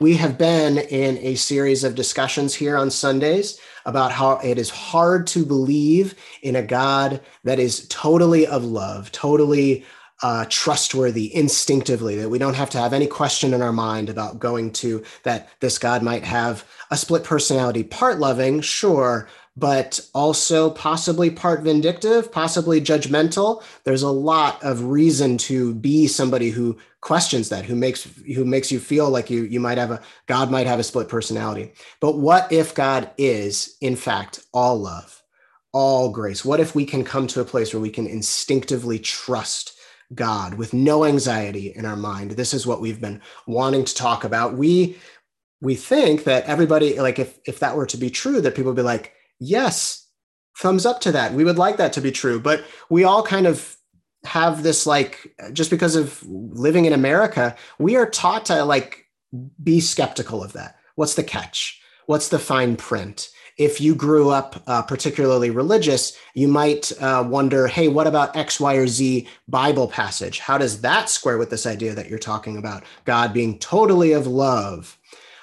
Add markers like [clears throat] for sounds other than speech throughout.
We have been in a series of discussions here on Sundays about how it is hard to believe in a God that is totally of love, totally uh, trustworthy instinctively, that we don't have to have any question in our mind about going to that this God might have a split personality, part loving, sure, but also possibly part vindictive, possibly judgmental. There's a lot of reason to be somebody who questions that, who makes who makes you feel like you you might have a God might have a split personality. But what if God is in fact all love, all grace? What if we can come to a place where we can instinctively trust God with no anxiety in our mind? This is what we've been wanting to talk about. We we think that everybody like if if that were to be true that people would be like yes, thumbs up to that. We would like that to be true. But we all kind of have this like, just because of living in America, we are taught to like be skeptical of that. What's the catch? What's the fine print? If you grew up uh, particularly religious, you might uh, wonder, hey, what about X, Y, or Z Bible passage? How does that square with this idea that you're talking about? God being totally of love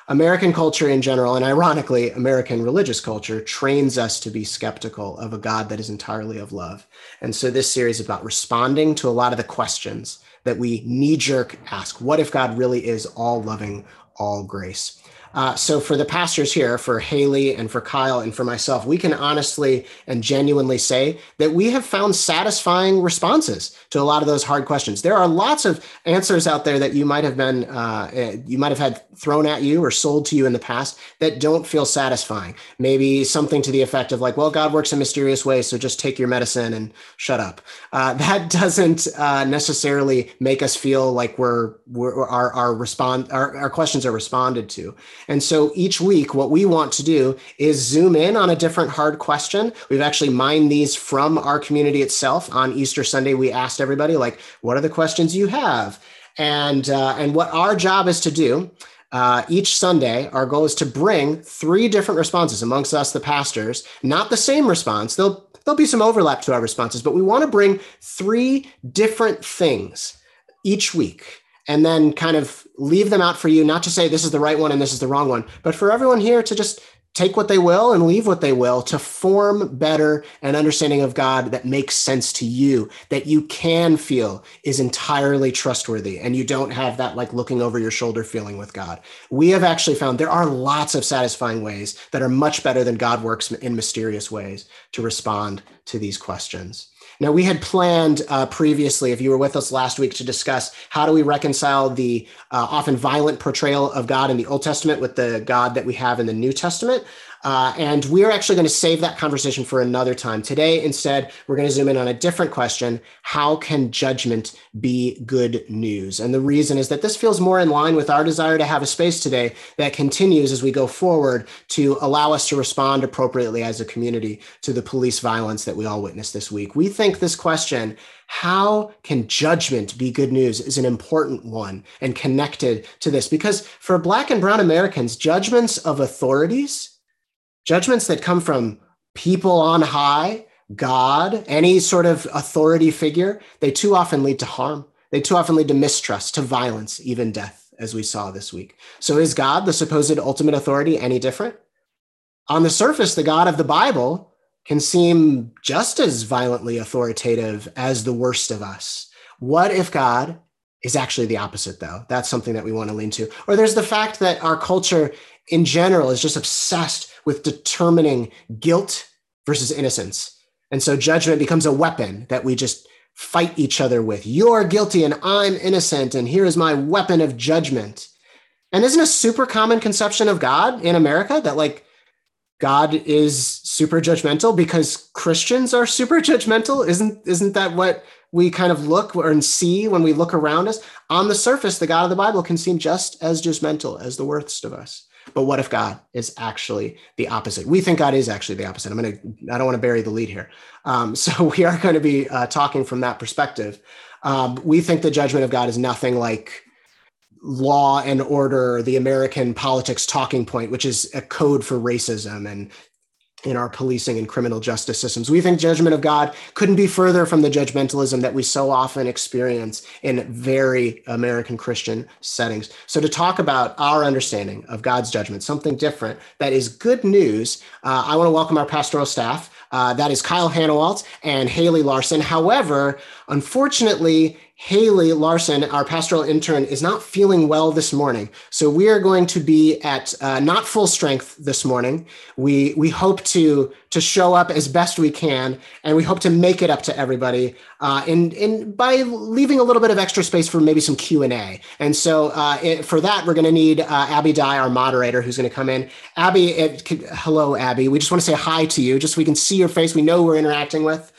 American culture in general, and ironically, American religious culture, trains us to be skeptical of a God that is entirely of love. And so this series is about responding to a lot of the questions that we knee jerk ask. What if God really is all loving, all grace? Uh, so for the pastors here, for Haley and for Kyle and for myself, we can honestly and genuinely say that we have found satisfying responses to a lot of those hard questions. There are lots of answers out there that you might have been, uh, eh, you might have had thrown at you or sold to you in the past that don't feel satisfying. Maybe something to the effect of like, well, God works in mysterious ways, so just take your medicine and shut up. Uh, [laughs] that doesn't uh, necessarily make us feel like we're, we're our our respond our, our questions are responded to. And so each week, what we want to do is zoom in on a different hard question. We've actually mined these from our community itself. On Easter Sunday, we asked everybody, like, what are the questions you have? And, uh, and what our job is to do uh, each Sunday, our goal is to bring three different responses amongst us, the pastors, not the same response. There'll, there'll be some overlap to our responses, but we want to bring three different things each week and then kind of leave them out for you, not to say this is the right one and this is the wrong one, but for everyone here to just take what they will and leave what they will to form better an understanding of God that makes sense to you, that you can feel is entirely trustworthy and you don't have that like looking over your shoulder feeling with God. We have actually found there are lots of satisfying ways that are much better than God works in mysterious ways to respond to these questions. Now, we had planned uh, previously, if you were with us last week, to discuss how do we reconcile the uh, often violent portrayal of God in the Old Testament with the God that we have in the New Testament. Uh, and we're actually going to save that conversation for another time. Today, instead, we're going to zoom in on a different question How can judgment be good news? And the reason is that this feels more in line with our desire to have a space today that continues as we go forward to allow us to respond appropriately as a community to the police violence that we all witnessed this week. We think this question, how can judgment be good news is an important one and connected to this because for black and brown americans judgments of authorities judgments that come from people on high, God, any sort of authority figure, they too often lead to harm. They too often lead to mistrust, to violence, even death, as we saw this week. So is God, the supposed ultimate authority, any different? On the surface, the God of the Bible can seem just as violently authoritative as the worst of us. What if God is actually the opposite, though? That's something that we want to lean to. Or there's the fact that our culture in general is just obsessed with determining guilt versus innocence. And so judgment becomes a weapon that we just fight each other with. You're guilty and I'm innocent, and here is my weapon of judgment. And isn't a super common conception of God in America that like God is super judgmental because Christians are super judgmental? Isn't isn't that what we kind of look and see when we look around us? On the surface, the God of the Bible can seem just as judgmental as the worst of us. But what if God is actually the opposite? We think God is actually the opposite. I'm going to, I don't want to bury the lead here. Um, [laughs] so we are going to be uh, talking from that perspective. Um, we think the judgment of God is nothing like law and order, the American politics talking point, which is a code for racism and in our policing and criminal justice systems. We think judgment of God couldn't be further from the judgmentalism that we so often experience in very American Christian settings. So, to talk about our understanding of God's judgment, something different that is good news, uh, I want to welcome our pastoral staff. Uh, that is Kyle Hanawalt and Haley Larson. However, unfortunately, Haley Larson, our pastoral intern, is not feeling well this morning. So we are going to be at uh, not full strength this morning. We we hope to to show up as best we can, and we hope to make it up to everybody. Uh, and and by leaving a little bit of extra space for maybe some Q and A. And so uh, it, for that, we're going to need uh, Abby Dye, our moderator, who's going to come in. Abby, it, hello, Abby. We just want to say hi to you, just so we can see your face. We know we're interacting with.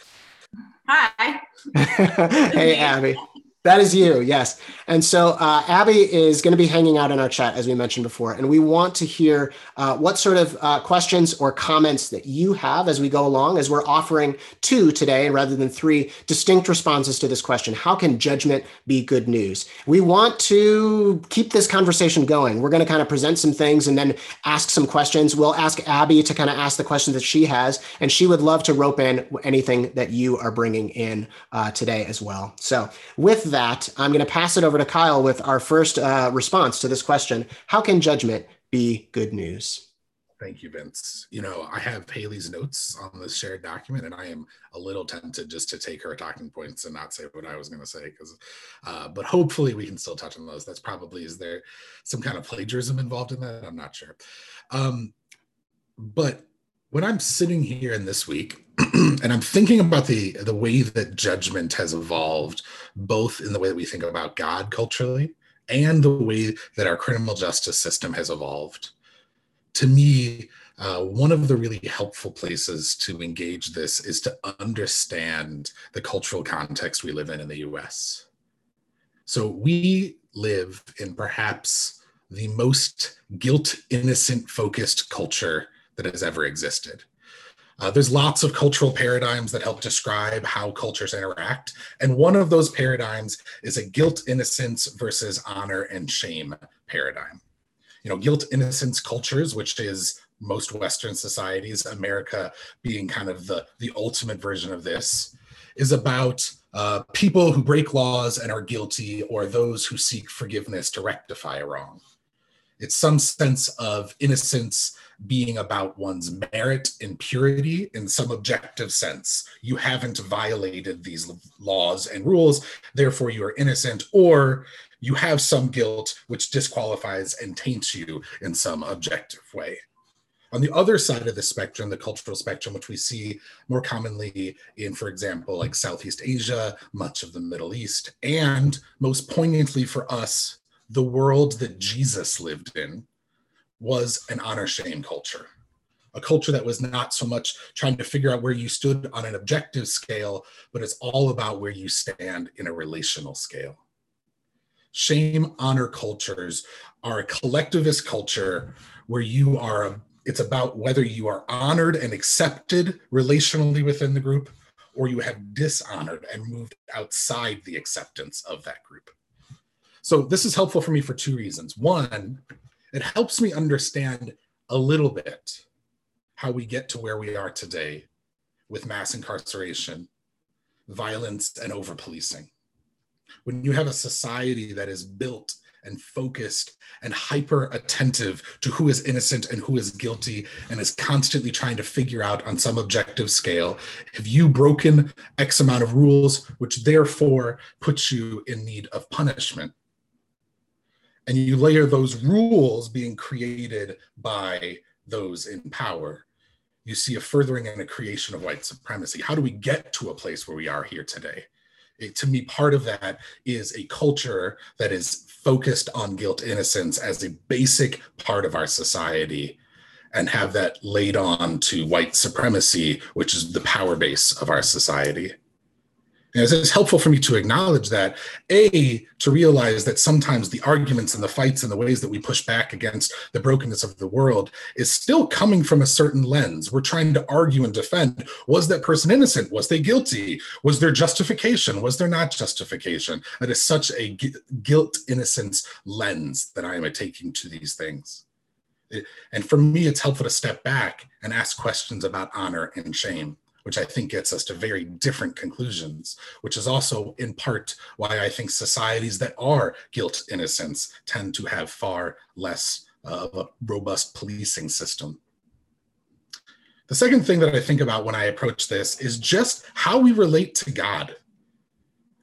Hi. [laughs] hey, Abby. That is you, yes. And so uh, Abby is going to be hanging out in our chat, as we mentioned before. And we want to hear uh, what sort of uh, questions or comments that you have as we go along, as we're offering two today rather than three distinct responses to this question How can judgment be good news? We want to keep this conversation going. We're going to kind of present some things and then ask some questions. We'll ask Abby to kind of ask the questions that she has, and she would love to rope in anything that you are bringing in uh, today as well. So, with that, that, I'm going to pass it over to Kyle with our first uh, response to this question How can judgment be good news? Thank you, Vince. You know, I have Haley's notes on this shared document, and I am a little tempted just to take her talking points and not say what I was going to say, because, uh, but hopefully we can still touch on those. That's probably is there some kind of plagiarism involved in that? I'm not sure. Um, but when I'm sitting here in this week, [clears throat] and I'm thinking about the the way that judgment has evolved, both in the way that we think about God culturally and the way that our criminal justice system has evolved. To me, uh, one of the really helpful places to engage this is to understand the cultural context we live in in the US. So we live in perhaps the most guilt innocent focused culture that has ever existed. Uh, there's lots of cultural paradigms that help describe how cultures interact. And one of those paradigms is a guilt innocence versus honor and shame paradigm. You know, guilt innocence cultures, which is most Western societies, America being kind of the, the ultimate version of this, is about uh, people who break laws and are guilty or those who seek forgiveness to rectify a wrong. It's some sense of innocence being about one's merit and purity in some objective sense. You haven't violated these laws and rules, therefore you are innocent, or you have some guilt which disqualifies and taints you in some objective way. On the other side of the spectrum, the cultural spectrum, which we see more commonly in, for example, like Southeast Asia, much of the Middle East, and most poignantly for us, the world that Jesus lived in, was an honor shame culture, a culture that was not so much trying to figure out where you stood on an objective scale, but it's all about where you stand in a relational scale. Shame honor cultures are a collectivist culture where you are, it's about whether you are honored and accepted relationally within the group or you have dishonored and moved outside the acceptance of that group. So, this is helpful for me for two reasons. One, it helps me understand a little bit how we get to where we are today with mass incarceration, violence, and over policing. When you have a society that is built and focused and hyper attentive to who is innocent and who is guilty and is constantly trying to figure out on some objective scale have you broken X amount of rules, which therefore puts you in need of punishment and you layer those rules being created by those in power you see a furthering and a creation of white supremacy. How do we get to a place where we are here today? It, to me part of that is a culture that is focused on guilt innocence as a basic part of our society and have that laid on to white supremacy which is the power base of our society and it's helpful for me to acknowledge that, A, to realize that sometimes the arguments and the fights and the ways that we push back against the brokenness of the world is still coming from a certain lens. We're trying to argue and defend was that person innocent? Was they guilty? Was there justification? Was there not justification? That is such a guilt innocence lens that I am taking to these things. And for me, it's helpful to step back and ask questions about honor and shame, which I think gets us to very different conclusions, which is also in part why I think societies that are guilt innocence tend to have far less of a robust policing system. The second thing that I think about when I approach this is just how we relate to God.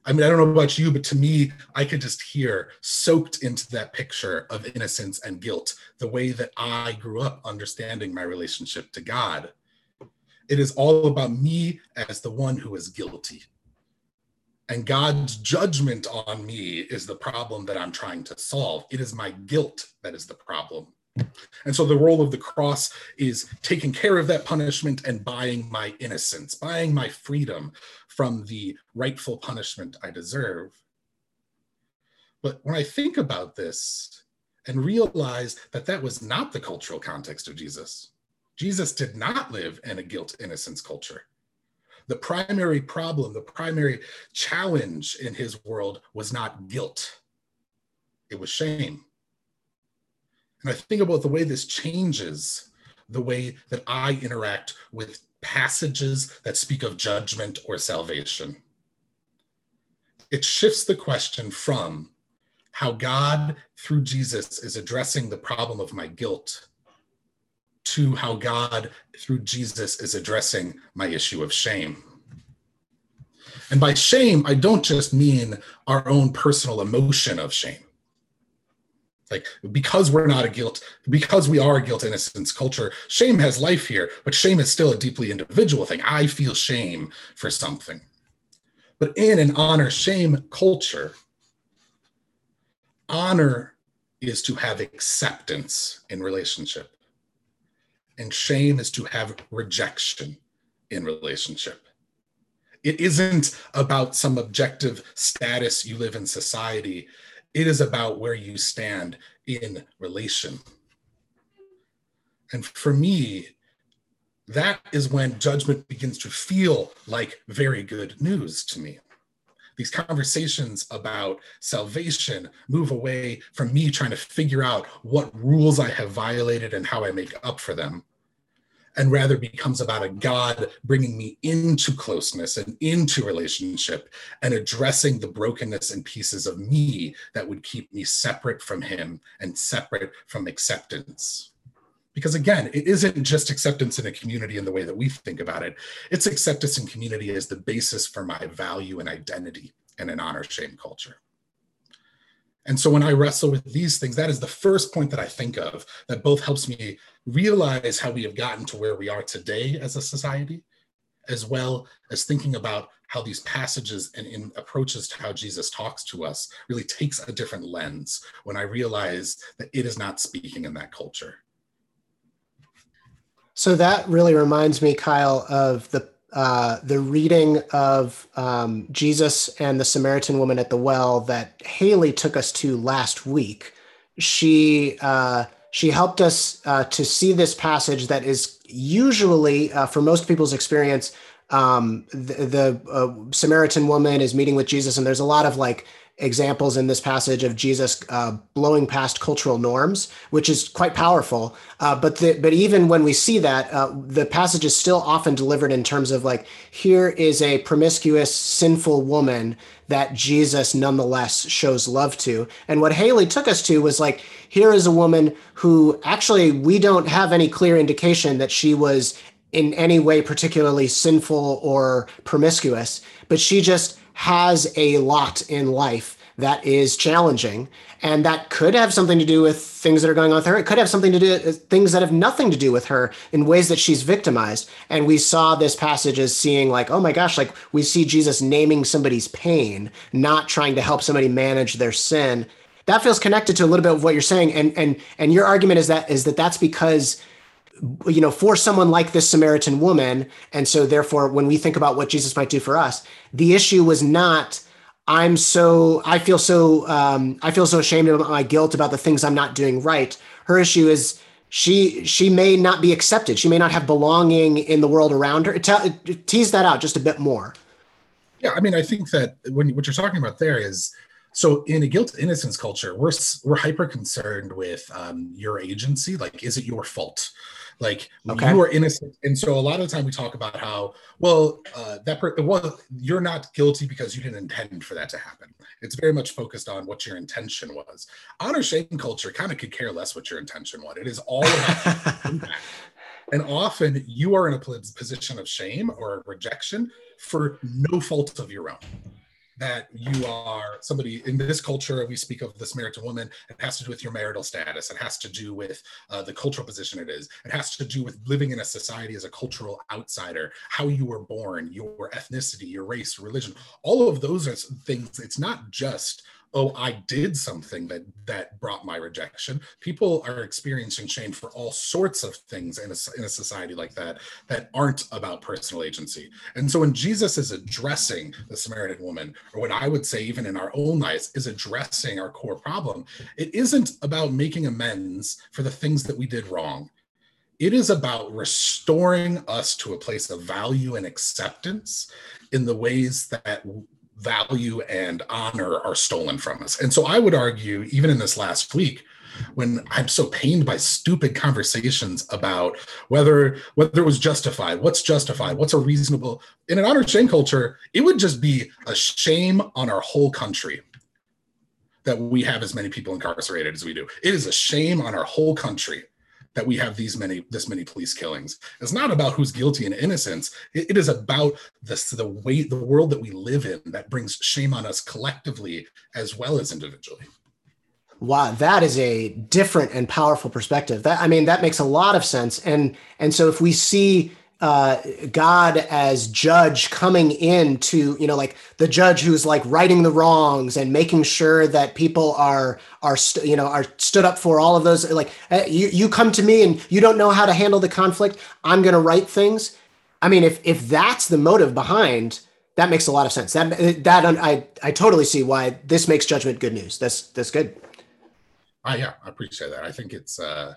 I mean, I don't know about you, but to me, I could just hear soaked into that picture of innocence and guilt the way that I grew up understanding my relationship to God. It is all about me as the one who is guilty. And God's judgment on me is the problem that I'm trying to solve. It is my guilt that is the problem. And so the role of the cross is taking care of that punishment and buying my innocence, buying my freedom from the rightful punishment I deserve. But when I think about this and realize that that was not the cultural context of Jesus, Jesus did not live in a guilt innocence culture. The primary problem, the primary challenge in his world was not guilt, it was shame. And I think about the way this changes the way that I interact with passages that speak of judgment or salvation. It shifts the question from how God, through Jesus, is addressing the problem of my guilt to how God, through Jesus, is addressing my issue of shame. And by shame, I don't just mean our own personal emotion of shame. Like because we're not a guilt because we are a guilt innocence culture shame has life here but shame is still a deeply individual thing. I feel shame for something. But in an honor shame culture honor is to have acceptance in relationship and shame is to have rejection in relationship it isn't about some objective status you live in society it is about where you stand in relation. And for me, that is when judgment begins to feel like very good news to me. These conversations about salvation move away from me trying to figure out what rules I have violated and how I make up for them and rather becomes about a God bringing me into closeness and into relationship and addressing the brokenness and pieces of me that would keep me separate from Him and separate from acceptance. Because again, it isn't just acceptance in a community in the way that we think about it, it's acceptance in community as the basis for my value and identity in an honor shame culture. And so when I wrestle with these things, that is the first point that I think of that both helps me realize how we have gotten to where we are today as a society, as well as thinking about how these passages and in approaches to how Jesus talks to us really takes a different lens when I realize that it is not speaking in that culture. So that really reminds me, Kyle, of the uh, the reading of um, Jesus and the Samaritan woman at the well that Haley took us to last week. She uh, she helped us uh, to see this passage that is usually, uh, for most people's experience, um, the, the uh, Samaritan woman is meeting with Jesus, and there's a lot of like examples in this passage of Jesus uh, blowing past cultural norms, which is quite powerful. Uh, but the, but even when we see that, uh, the passage is still often delivered in terms of like, here is a promiscuous, sinful woman that Jesus nonetheless shows love to. And what Haley took us to was like, here is a woman who actually we don't have any clear indication that she was in any way particularly sinful or promiscuous, but she just has a lot in life that is challenging and that could have something to do with things that are going on with her. It could have something to do uh, things that have nothing to do with her in ways that she's victimized. And we saw this passage as seeing like oh my gosh like we see jesus naming somebody's pain not trying to help somebody manage their sin. That feels connected to a little bit of what you're saying. And and and your argument is that is that that's because you know, for someone like this Samaritan woman. And so, therefore, when we think about what Jesus might do for us, the issue was not, I'm so, I feel so, um, I feel so ashamed about my guilt about the things I'm not doing right. Her issue is, she she may not be accepted. She may not have belonging in the world around her. Tease that out just a bit more. Yeah, I mean, I think that when what you're talking about there is so in a guilt innocence culture we're we're hyper concerned with um, your agency like is it your fault like okay. you are innocent. And so a lot of the time we talk about how well uh, that per- well you're not guilty because you didn't intend for that to happen. It's very much focused on what your intention was. Honor shame culture kind of could care less what your intention was. It is all about [laughs] and often you are in a position of shame or rejection for no fault of your own that you are somebody in this culture we speak of the samaritan woman it has to do with your marital status it has to do with uh, the cultural position it is it has to do with living in a society as a cultural outsider how you were born your ethnicity your race religion all of those are things it's not just oh i did something that that brought my rejection. People are experiencing shame for all sorts of things in a, in a society like that that aren't about personal agency. And so when jesus is addressing the samaritan woman or what i would say even in our own lives is addressing our core problem it isn't about making amends for the things that we did wrong. It is about restoring us to a place of value and acceptance in the ways that value and honor are stolen from us. And so I would argue, even in this last week, when I'm so pained by stupid conversations about whether whether it was justified, what's justified, what's a reasonable in an honor shame culture, it would just be a shame on our whole country that we have as many people incarcerated as we do. It is a shame on our whole country that we have these many this many police killings. It's not about who's guilty and innocence. it, it is about this the way the world that we live in that brings shame on us collectively as well as individually. Wow, that is a different and powerful perspective. That I mean, that makes a lot of sense. And and so if we see uh, God as judge coming in to, you know, like the judge who's like righting the wrongs and making sure that people are, are, st- you know, are stood up for all of those. Like uh, you, you come to me and you don't know how to handle the conflict. I'm going to right things. I mean, if, if that's the motive behind, that makes a lot of sense. That, that I, I totally see why this makes judgment good news. That's, that's good. Uh, yeah, I appreciate that. I think it's, uh,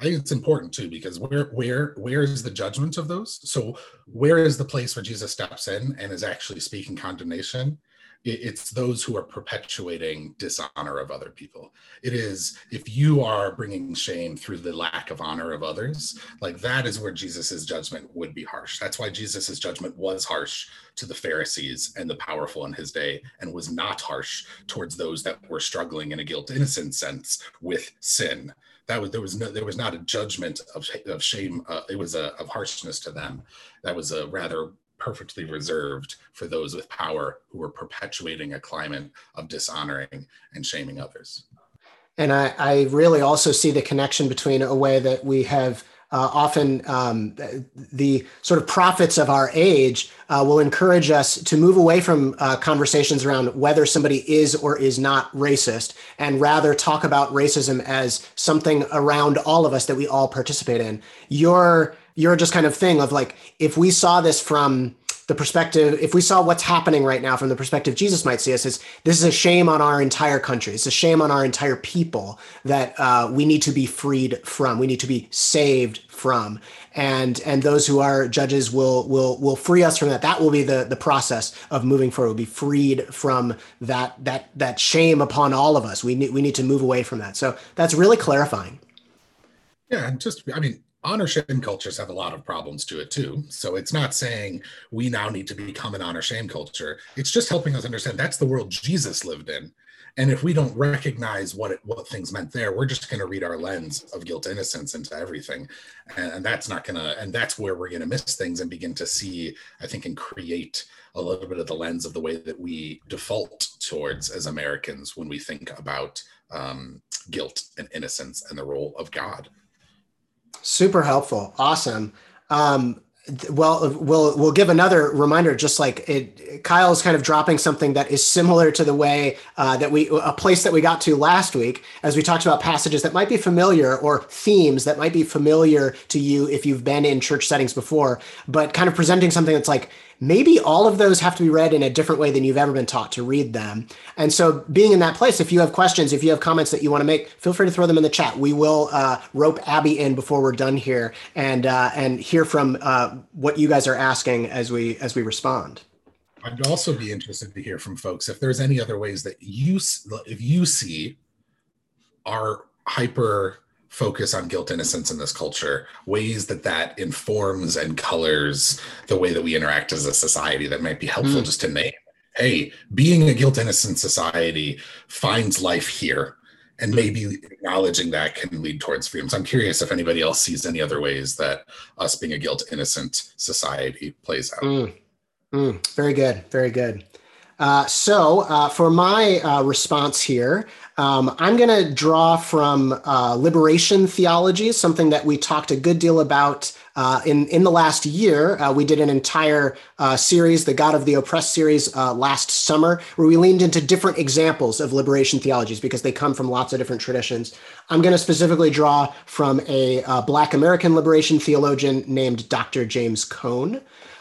I think it's important too because where where where is the judgment of those? So where is the place where Jesus steps in and is actually speaking condemnation? It's those who are perpetuating dishonor of other people. It is if you are bringing shame through the lack of honor of others, like that is where Jesus's judgment would be harsh. That's why Jesus's judgment was harsh to the Pharisees and the powerful in his day, and was not harsh towards those that were struggling in a guilt innocent sense with sin that was there was no there was not a judgment of, of shame uh, it was a of harshness to them. That was a rather perfectly reserved for those with power who were perpetuating a climate of dishonoring and shaming others. And I, I really also see the connection between a way that we have uh, often um, the sort of prophets of our age uh, will encourage us to move away from uh, conversations around whether somebody is or is not racist and rather talk about racism as something around all of us that we all participate in. Your your just kind of thing of like if we saw this from the perspective, if we saw what's happening right now from the perspective Jesus might see us, is this is a shame on our entire country. It's a shame on our entire people that uh, we need to be freed from. We need to be saved from. And and those who are judges will will will free us from that. That will be the the process of moving forward. We'll be freed from that that that shame upon all of us. We need we need to move away from that. So that's really clarifying. Yeah, and just I mean, honor shame cultures have a lot of problems to it too. So it's not saying we now need to become an honor shame culture. It's just helping us understand that's the world Jesus lived in. And if we don't recognize what it, what things meant there, we're just going to read our lens of guilt innocence into everything, and that's not going to. And that's where we're going to miss things and begin to see, I think, and create a little bit of the lens of the way that we default towards as Americans when we think about um, guilt and innocence and the role of God. Super helpful. Awesome. Um, well, we'll we'll give another reminder. Just like it, Kyle is kind of dropping something that is similar to the way uh, that we a place that we got to last week, as we talked about passages that might be familiar or themes that might be familiar to you if you've been in church settings before, but kind of presenting something that's like maybe all of those have to be read in a different way than you've ever been taught to read them. And so, being in that place, if you have questions, if you have comments that you want to make, feel free to throw them in the chat. We will uh, rope Abby in before we're done here and uh, and hear from uh, what you guys are asking as we as we respond. I'd also be interested to hear from folks if there's any other ways that you, if you see our hyper focus on guilt innocence in this culture ways that that informs and colors the way that we interact as a society that might be helpful mm. just to name hey being a guilt innocent society finds life here and maybe acknowledging that can lead towards freedom. So I'm curious if anybody else sees any other ways that us being a guilt innocent society plays out. Mm, mm, very good, very good. Uh, so uh, for my uh, response here, um, I'm going to draw from uh, liberation theology, something that we talked a good deal about uh, in in the last year. Uh, we did an entire series, the God of the Oppressed series, last summer, where we leaned into different examples of liberation theologies because they come from lots of different traditions. I'm going to specifically draw from a Black American liberation theologian named Dr. James Cone.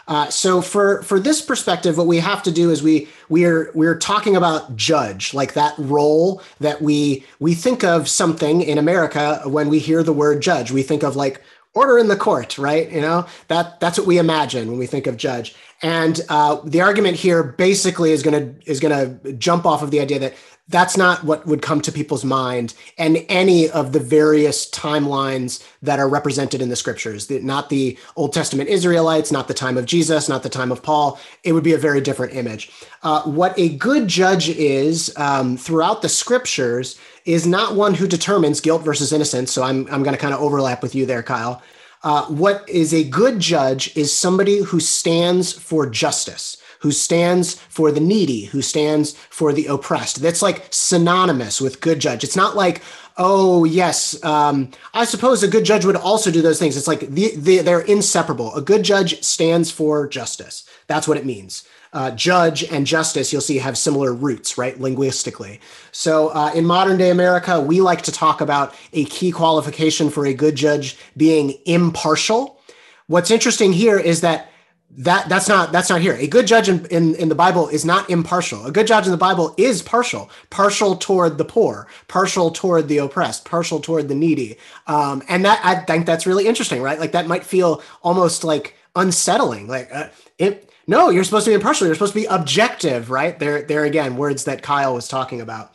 Uh, so for for this perspective, what we have to do is we we're we're talking about judge, like that role that we we think of something in America when we hear the word judge. We think of like order in the court, right? You know that that's what we imagine when we think of judge. And uh, the argument here basically is gonna is gonna jump off of the idea that that's not what would come to people's mind and any of the various timelines that are represented in the scriptures. Not the old testament israelites not the time of jesus not the time of paul. It would be a very different image. Uh, what a good judge is um, throughout the scriptures is not one who determines guilt versus innocence. So i'm, I'm going to kind of overlap with you there kyle. Uh, what is a good judge is somebody who stands for justice who stands for the needy, who stands for the oppressed. That's like synonymous with good judge. It's not like, oh, yes, um, I suppose a good judge would also do those things. It's like the, the, they're inseparable. A good judge stands for justice. That's what it means. Uh, judge and justice, you'll see, have similar roots, right, linguistically. So uh, in modern day America, we like to talk about a key qualification for a good judge being impartial. What's interesting here is that that that's not that's not here. A good judge in, in, in the bible is not impartial. A good judge in the bible is partial. Partial toward the poor partial toward the oppressed partial toward the needy. Um, and that i think that's really interesting right? Like that might feel almost like unsettling. Like uh, it, no you're supposed to be impartial. You're supposed to be objective right? There there again words that kyle was talking about.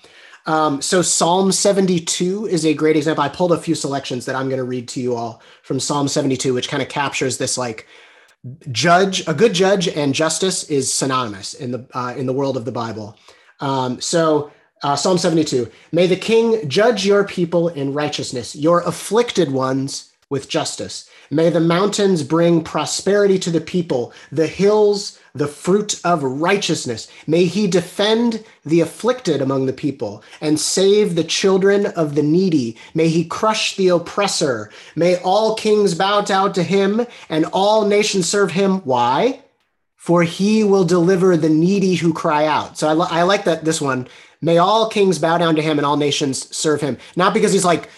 Um, so Psalm 72 is a great example. I pulled a few selections that I'm going to read to you all from Psalm 72, which kind of captures this like judge, a good judge, and justice is synonymous in the uh, in the world of the Bible. Um, so. Uh, Psalm 72 May the king judge your people in righteousness, your afflicted ones with justice. May the mountains bring prosperity to the people, the hills the fruit of righteousness. May he defend the afflicted among the people and save the children of the needy. May he crush the oppressor. May all kings bow down to him and all nations serve him. Why? For he will deliver the needy who cry out. So I, li- I like that this one. May all kings bow down to him and all nations serve him. Not because he's like,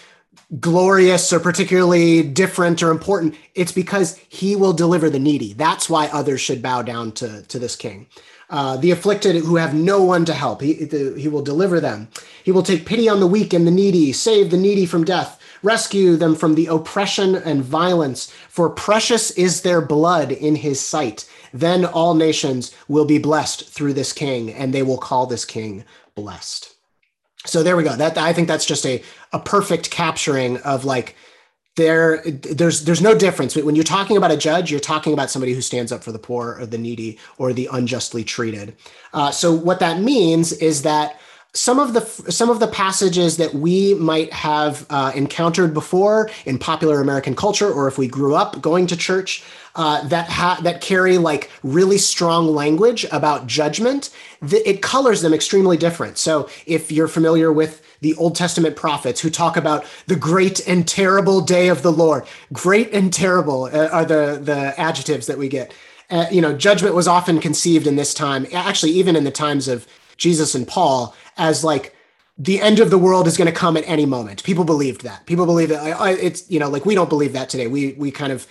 glorious or particularly different or important. It's because he will deliver the needy. That's why others should bow down to, to this king. Uh, the afflicted who have no one to help, he, the, he will deliver them. He will take pity on the weak and the needy, save the needy from death, rescue them from the oppression and violence. For precious is their blood in his sight. Then all nations will be blessed through this king, and they will call this king blessed. So there we go. That I think that's just a a perfect capturing of like there there's there's no difference when you're talking about a judge you're talking about somebody who stands up for the poor or the needy or the unjustly treated uh, so what that means is that some of the some of the passages that we might have uh, encountered before in popular American culture, or if we grew up going to church, uh, that ha- that carry like really strong language about judgment, th- it colors them extremely different. So if you're familiar with the Old Testament prophets who talk about the great and terrible day of the Lord, great and terrible uh, are the the adjectives that we get. Uh, you know, judgment was often conceived in this time, actually, even in the times of Jesus and Paul, as like the end of the world is going to come at any moment. People believed that. People believe that. It's you know like we don't believe that today. We we kind of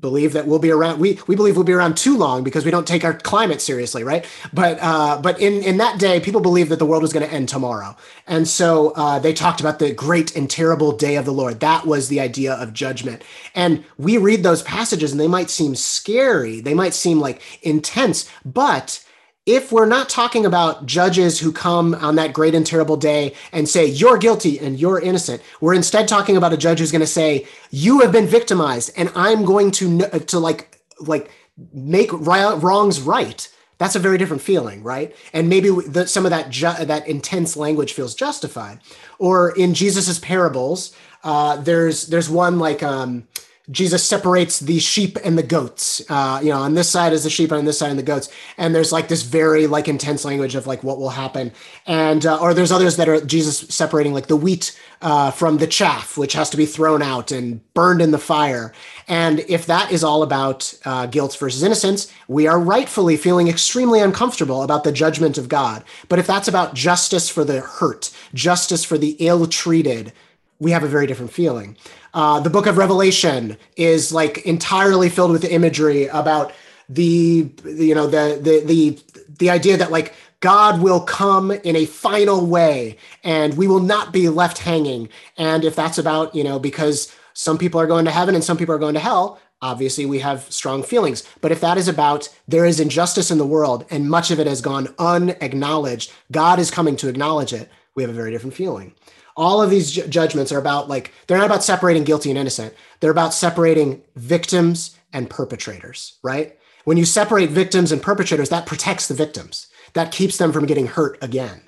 believe that we'll be around. We we believe we'll be around too long because we don't take our climate seriously, right? But uh, but in in that day, people believed that the world was going to end tomorrow, and so uh, they talked about the great and terrible day of the Lord. That was the idea of judgment. And we read those passages, and they might seem scary. They might seem like intense, but if we're not talking about judges who come on that great and terrible day and say you're guilty and you're innocent we're instead talking about a judge who's going to say you have been victimized and i'm going to to like like make wrongs right. That's a very different feeling right? And maybe the, some of that ju- that intense language feels justified. Or in jesus's parables uh, there's there's one like um, Jesus separates the sheep and the goats. Uh, you know, on this side is the sheep, and on this side are the goats. And there's like this very like intense language of like what will happen. And uh, or there's others that are Jesus separating like the wheat uh, from the chaff, which has to be thrown out and burned in the fire. And if that is all about uh, guilt versus innocence, we are rightfully feeling extremely uncomfortable about the judgment of God. But if that's about justice for the hurt, justice for the ill-treated, we have a very different feeling. Uh, the book of Revelation is like entirely filled with imagery about the you know the the the the idea that like God will come in a final way and we will not be left hanging. And if that's about, you know, because some people are going to heaven and some people are going to hell, obviously we have strong feelings. But if that is about there is injustice in the world and much of it has gone unacknowledged, God is coming to acknowledge it, we have a very different feeling all of these ju- judgments are about like they're not about separating guilty and innocent. They're about separating victims and perpetrators right? When you separate victims and perpetrators that protects the victims. That keeps them from getting hurt again.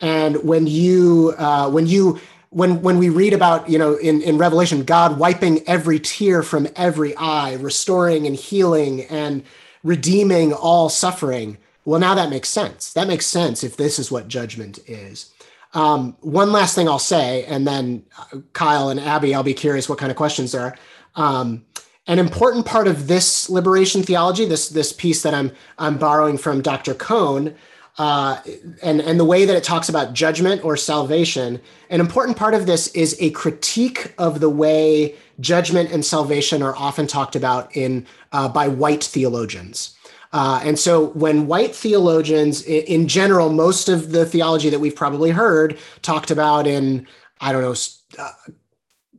And when you uh, when you when when we read about you know in, in revelation god wiping every tear from every eye restoring and healing and redeeming all suffering well now that makes sense. That makes sense if this is what judgment is um, one last thing I'll say, and then uh, Kyle and Abby, I'll be curious what kind of questions there are. Um, an important part of this liberation theology, this this piece that I'm I'm borrowing from Dr. Cone, uh, and and the way that it talks about judgment or salvation. An important part of this is a critique of the way judgment and salvation are often talked about in uh, by white theologians. Uh, and so when white theologians, in, general, most of the theology that we've probably heard talked about in, I don't know, uh,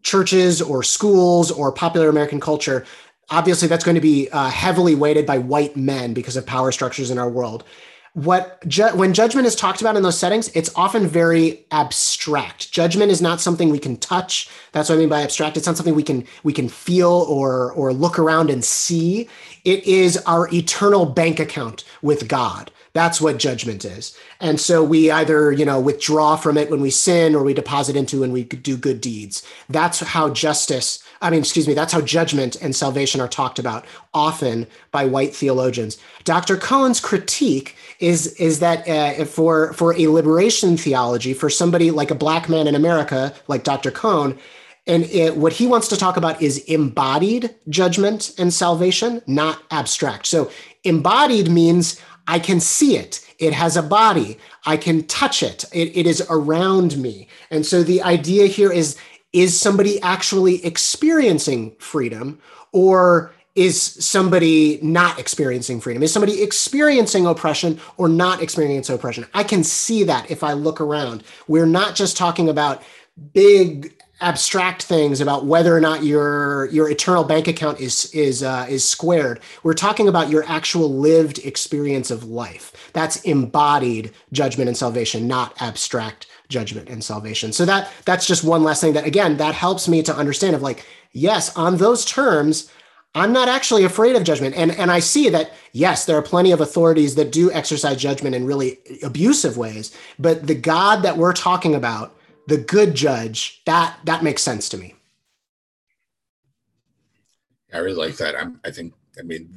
churches or schools or popular American culture, obviously that's going to be uh, heavily weighted by white men because of power structures in our world what ju- when judgment is talked about in those settings it's often very abstract. Judgment is not something we can touch. That's what i mean by abstract. It's not something we can we can feel or or look around and see. It is our eternal bank account with god. That's what judgment is. And so we either you know withdraw from it when we sin or we deposit into when we do good deeds. That's how justice I mean, excuse me, that's how judgment and salvation are talked about often by white theologians. Dr. Cone's critique is, is that uh, for, for a liberation theology, for somebody like a black man in America, like Dr. Cone, and it, what he wants to talk about is embodied judgment and salvation, not abstract. So, embodied means I can see it. It has a body. I can touch it. it. It is around me. And so the idea here is is somebody actually experiencing freedom or is somebody not experiencing freedom? Is somebody experiencing oppression or not experiencing oppression? I can see that if I look around. We're not just talking about big abstract things about whether or not your your eternal bank account is is uh, is squared. We're talking about your actual lived experience of life. That's embodied judgment and salvation, not abstract judgment and salvation. So that that's just one last thing that again that helps me to understand of like yes, on those terms I'm not actually afraid of judgment. And, and I see that, yes, there are plenty of authorities that do exercise judgment in really abusive ways. But the God that we're talking about, the good judge, that, that makes sense to me. I really like that. I'm, I think I mean,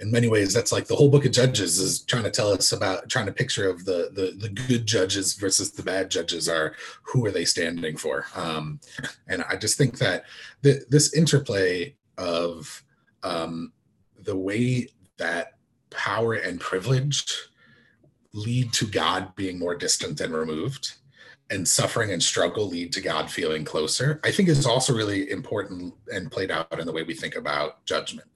in many ways, that's like the whole book of Judges is trying to tell us about trying to picture of the the, the good judges versus the bad judges are who are they standing for? Um, and I just think that the, this interplay of um, the way that power and privilege lead to God being more distant and removed and suffering and struggle lead to God feeling closer, I think is also really important and played out in the way we think about judgment.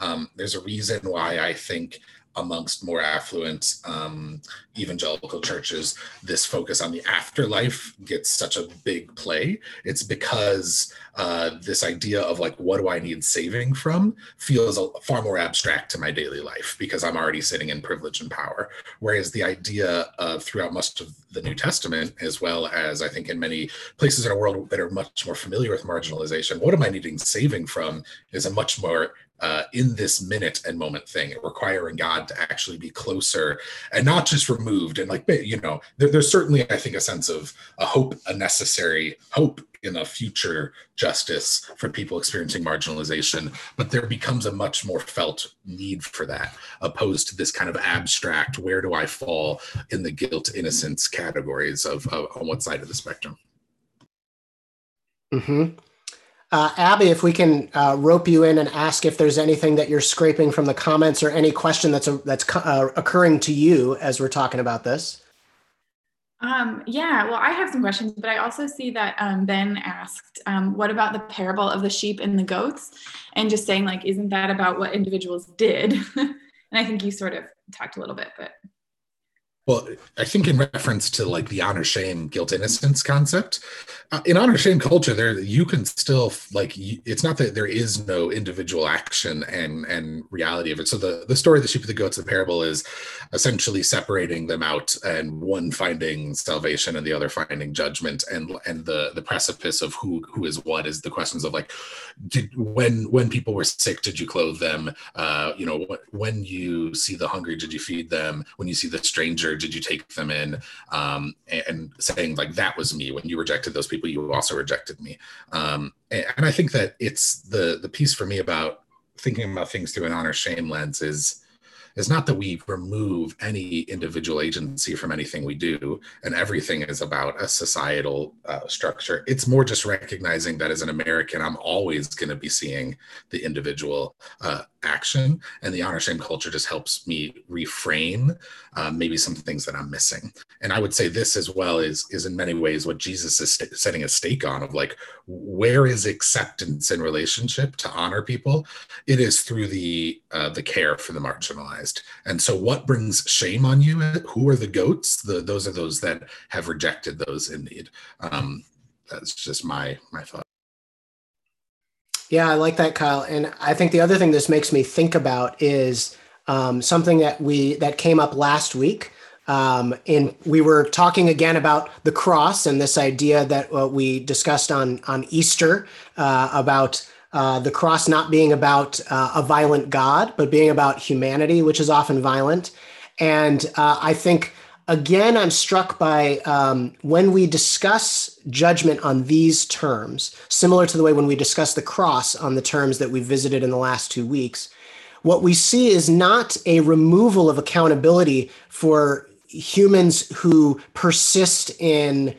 Um, there's a reason why I think amongst more affluent um, evangelical churches, this focus on the afterlife gets such a big play. It's because uh, this idea of like, what do I need saving from feels a, far more abstract to my daily life because I'm already sitting in privilege and power. Whereas the idea of throughout most of the New Testament, as well as I think in many places in our world that are much more familiar with marginalization, what am I needing saving from is a much more uh, in this minute and moment thing, requiring God to actually be closer and not just removed. And like, you know, there, there's certainly, I think, a sense of a hope, a necessary hope in a future justice for people experiencing marginalization. But there becomes a much more felt need for that, opposed to this kind of abstract, where do I fall in the guilt innocence categories of, of on what side of the spectrum? Hmm. Uh, Abby, if we can uh, rope you in and ask if there's anything that you're scraping from the comments or any question that's a, that's uh, occurring to you as we're talking about this. Um, yeah, well, I have some questions, but I also see that um, Ben asked, um, what about the parable of the sheep and the goats? And just saying, like, isn't that about what individuals did? [laughs] and I think you sort of talked a little bit, but. Well, I think in reference to like the honor shame guilt innocence concept, uh, in honor shame culture, there you can still like it's not that there is no individual action and and reality of it. So the the story of the sheep and the goats, the parable is essentially separating them out and one finding salvation and the other finding judgment and and the the precipice of who who is what is the questions of like did when when people were sick did you clothe them uh you know when you see the hungry did you feed them when you see the stranger did you take them in? Um, and saying like that was me. When you rejected those people you also rejected me. Um, and i think that it's the the piece for me about thinking about things through an honor shame lens is is not that we remove any individual agency from anything we do and everything is about a societal uh, structure. It's more just recognizing that as an american i'm always going to be seeing the individual uh, action and the honor shame culture just helps me reframe uh, maybe some things that i'm missing. And i would say this as well is is in many ways what jesus is st- setting a stake on of like where is acceptance in relationship to honor people? It is through the uh, the care for the marginalized and so what brings shame on you? Who are the goats? The those are those that have rejected those in need. Um, that's just my my thought. Yeah, I like that, Kyle. And I think the other thing this makes me think about is um, something that we that came up last week. Um, and we were talking again about the cross and this idea that uh, we discussed on on Easter uh, about uh, the cross not being about uh, a violent God, but being about humanity, which is often violent. And uh, I think again, I'm struck by um, when we discuss judgment on these terms, similar to the way when we discuss the cross on the terms that we visited in the last two weeks, what we see is not a removal of accountability for humans who persist in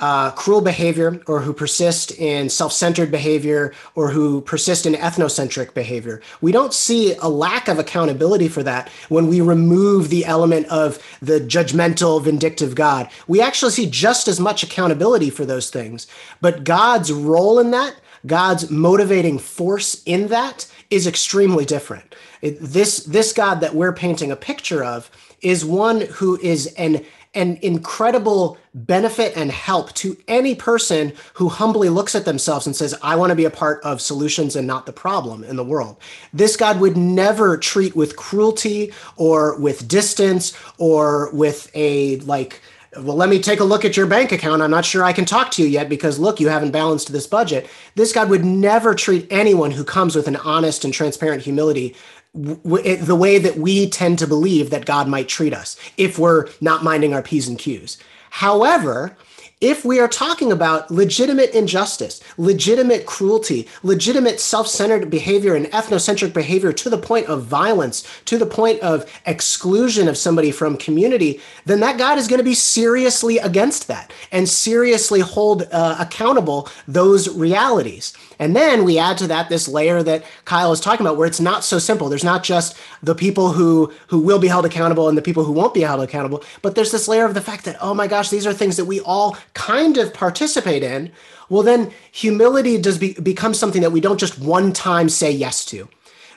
uh, cruel behavior or who persist in self centered behavior or who persist in ethnocentric behavior. We don't see a lack of accountability for that when we remove the element of the judgmental, vindictive God. We actually see just as much accountability for those things. But God's role in that, God's motivating force in that, is extremely different. It, this, this God that we're painting a picture of is one who is an an incredible benefit and help to any person who humbly looks at themselves and says, I want to be a part of solutions and not the problem in the world. This God would never treat with cruelty or with distance or with a like, well, let me take a look at your bank account. I'm not sure I can talk to you yet because look, you haven't balanced this budget. This God would never treat anyone who comes with an honest and transparent humility w- the way that we tend to believe that God might treat us if we're not minding our P's and Q's. However, if we are talking about legitimate injustice, legitimate cruelty, legitimate self centered behavior and ethnocentric behavior to the point of violence, to the point of exclusion of somebody from community, then that God is going to be seriously against that and seriously hold uh, accountable those realities. And then we add to that this layer that Kyle is talking about, where it's not so simple. There's not just the people who who will be held accountable and the people who won't be held accountable, but there's this layer of the fact that oh my gosh, these are things that we all kind of participate in. Well, then humility does be, become something that we don't just one time say yes to.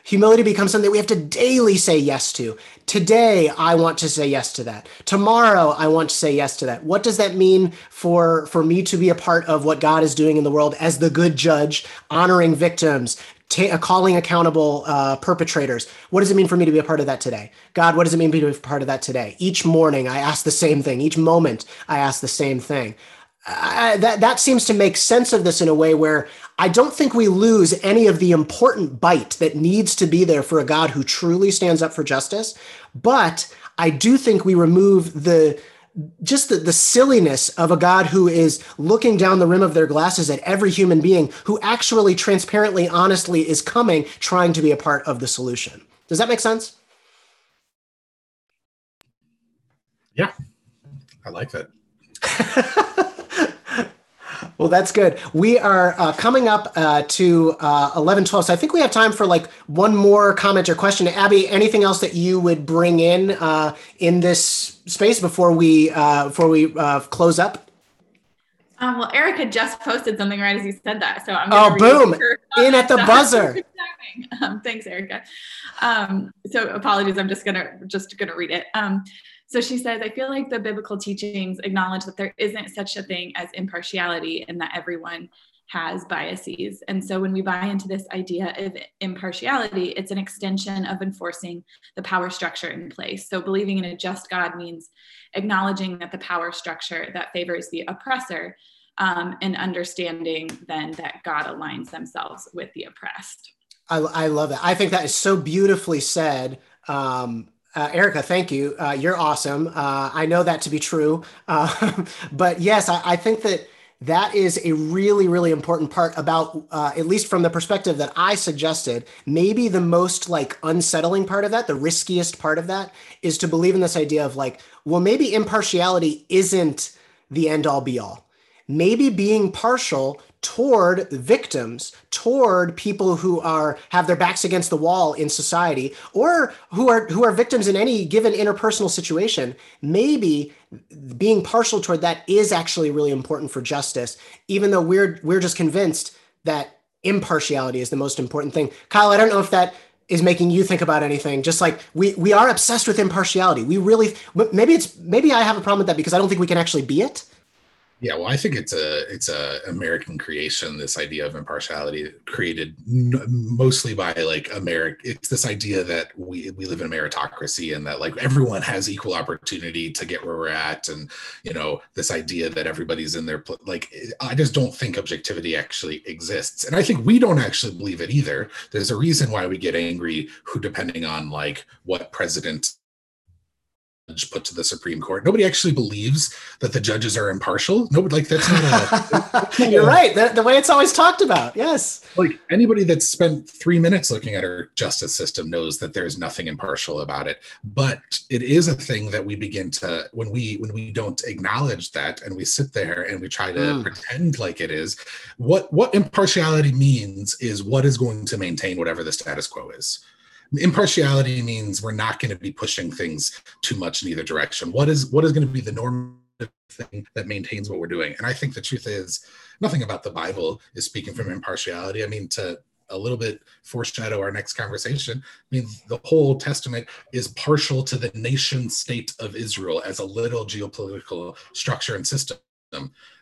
Humility becomes something we have to daily say yes to. Today, I want to say yes to that. Tomorrow, I want to say yes to that. What does that mean for, for me to be a part of what God is doing in the world as the good judge, honoring victims, ta- uh, calling accountable uh, perpetrators? What does it mean for me to be a part of that today? God, what does it mean to be a part of that today? Each morning, I ask the same thing. Each moment, I ask the same thing. I, that that seems to make sense of this in a way where I don't think we lose any of the important bite that needs to be there for a God who truly stands up for justice, but I do think we remove the just the, the silliness of a God who is looking down the rim of their glasses at every human being who actually transparently, honestly is coming, trying to be a part of the solution. Does that make sense? Yeah, I like that. [laughs] Well, that's good. We are uh, coming up uh, to uh, 11, 12. So I think we have time for like one more comment or question. Abby, anything else that you would bring in uh, in this space before we uh, before we uh, close up? Um, well, Erica just posted something right as you said that. So I'm Oh, boom. In at the [laughs] buzzer. um, thanks, Erica. Um, so apologies. I'm just going to just going to read it. So she says, I feel like the biblical teachings acknowledge that there isn't such a thing as impartiality and that everyone has biases. And so when we buy into this idea of impartiality, it's an extension of enforcing the power structure in place. So believing in a just God means acknowledging that the power structure that favors the oppressor um, and understanding then that God aligns themselves with the oppressed. I, I love that. I think that is so beautifully said. Um, uh, Erica, thank you. Uh, you're awesome. Uh, I know that to be true. [laughs] Uh, but yes, I, I, think that that is a really, really important part about, uh, at least from the perspective that I suggested, maybe the most like unsettling part of that, the riskiest part of that is to believe in this idea of like, well, maybe impartiality isn't the end all be all. Maybe being partial toward victims, toward people who are have their backs against the wall in society, or who are who are victims in any given interpersonal situation. Maybe being partial toward that is actually really important for justice, even though we're we're just convinced that impartiality is the most important thing. Kyle, I don't know if that is making you think about anything just like we we are obsessed with impartiality we really maybe it's maybe i have a problem with that because i don't think we can actually be it yeah, well, I think it's a it's a American creation. This idea of impartiality created mostly by like America. It's this idea that we we live in a meritocracy and that like everyone has equal opportunity to get where we're at, and you know this idea that everybody's in their pl- like. I just don't think objectivity actually exists, and I think we don't actually believe it either. There's a reason why we get angry, who depending on like what president put to the Supreme Court. Nobody actually believes that the judges are impartial. Nobody like that's not a. [laughs] You're right. The, the, way it's always talked about. Yes. Like anybody that's spent three minutes looking at our justice system knows that there's nothing impartial about it. But it is a thing that we begin to when we when we don't acknowledge that and we sit there and we try to mm. pretend like it is. What what impartiality means is what is going to maintain whatever the status quo is impartiality means we're not going to be pushing things too much in either direction. What is what is going to be the normative thing that maintains what we're doing? And i think the truth is nothing about the bible is speaking from impartiality. I mean to a little bit foreshadow our next conversation i mean the old testament is partial to the nation state of israel as a little geopolitical structure and system.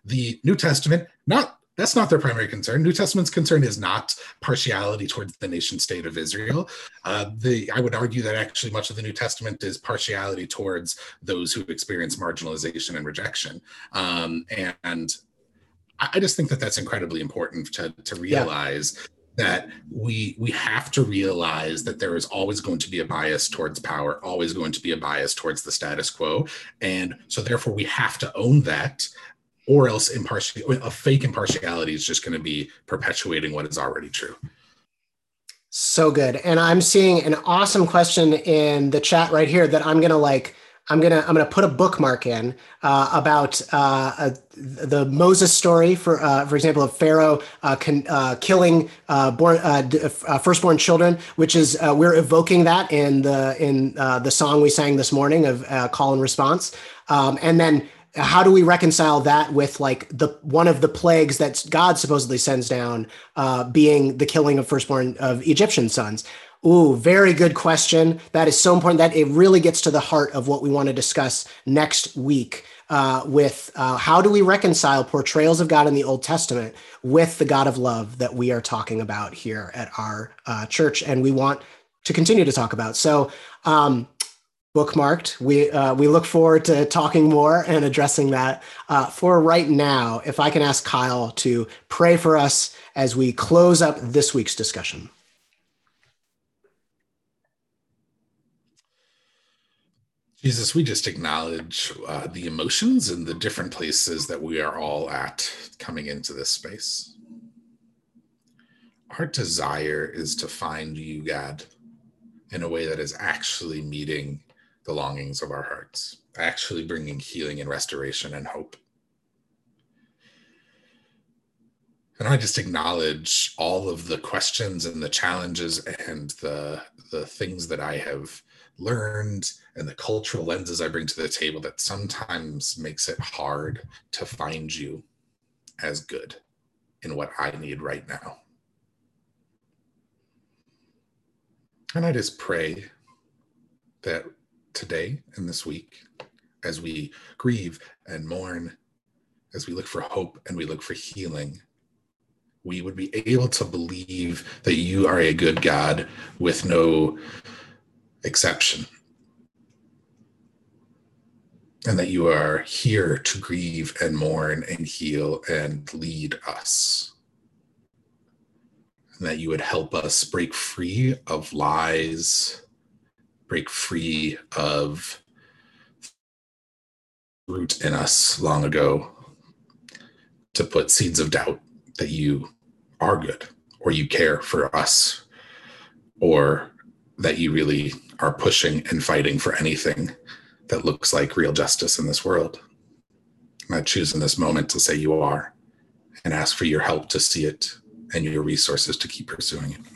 The new testament not that's not their primary concern. New Testament's concern is not partiality towards the nation state of Israel. Uh, the I would argue that actually much of the New Testament is partiality towards those who experience marginalization and rejection. Um, and I just think that that's incredibly important to, to realize. Yeah. That we we have to realize that there is always going to be a bias towards power, always going to be a bias towards the status quo, and so therefore we have to own that or else impartial a fake impartiality is just going to be perpetuating what is already true. So good. And i'm seeing an awesome question in the chat right here that i'm going to like i'm going to i'm going to put a bookmark in uh, about uh, uh, the moses story for uh, for example of pharaoh uh, con, uh, killing born firstborn children which is we're evoking that in the in the song we sang this morning of call and response. Um, and then how do we reconcile that with like the one of the plagues that God supposedly sends down, uh, being the killing of firstborn of Egyptian sons? Ooh, very good question. That is so important. That it really gets to the heart of what we want to discuss next week uh, with uh, how do we reconcile portrayals of God in the Old Testament with the God of love that we are talking about here at our uh, church, and we want to continue to talk about. So, um, bookmarked. We uh, we look forward to talking more and addressing that. Uh, for right now, if I can ask Kyle to pray for us as we close up this week's discussion. Jesus, we just acknowledge uh, the emotions and the different places that we are all at coming into this space. Our desire is to find you, God, in a way that is actually meeting the longings of our hearts, actually bringing healing and restoration and hope. And I just acknowledge all of the questions and the challenges and the the things that I have learned and the cultural lenses I bring to the table that sometimes makes it hard to find you as good in what I need right now. And I just pray that today and this week, as we grieve and mourn, as we look for hope and we look for healing, we would be able to believe that you are a good God with no exception. And that you are here to grieve and mourn and heal and lead us. And that you would help us break free of lies, break free of root in us long ago to put seeds of doubt that you are good or you care for us or that you really are pushing and fighting for anything that looks like real justice in this world. I choose in this moment to say you are and ask for your help to see it and your resources to keep pursuing it.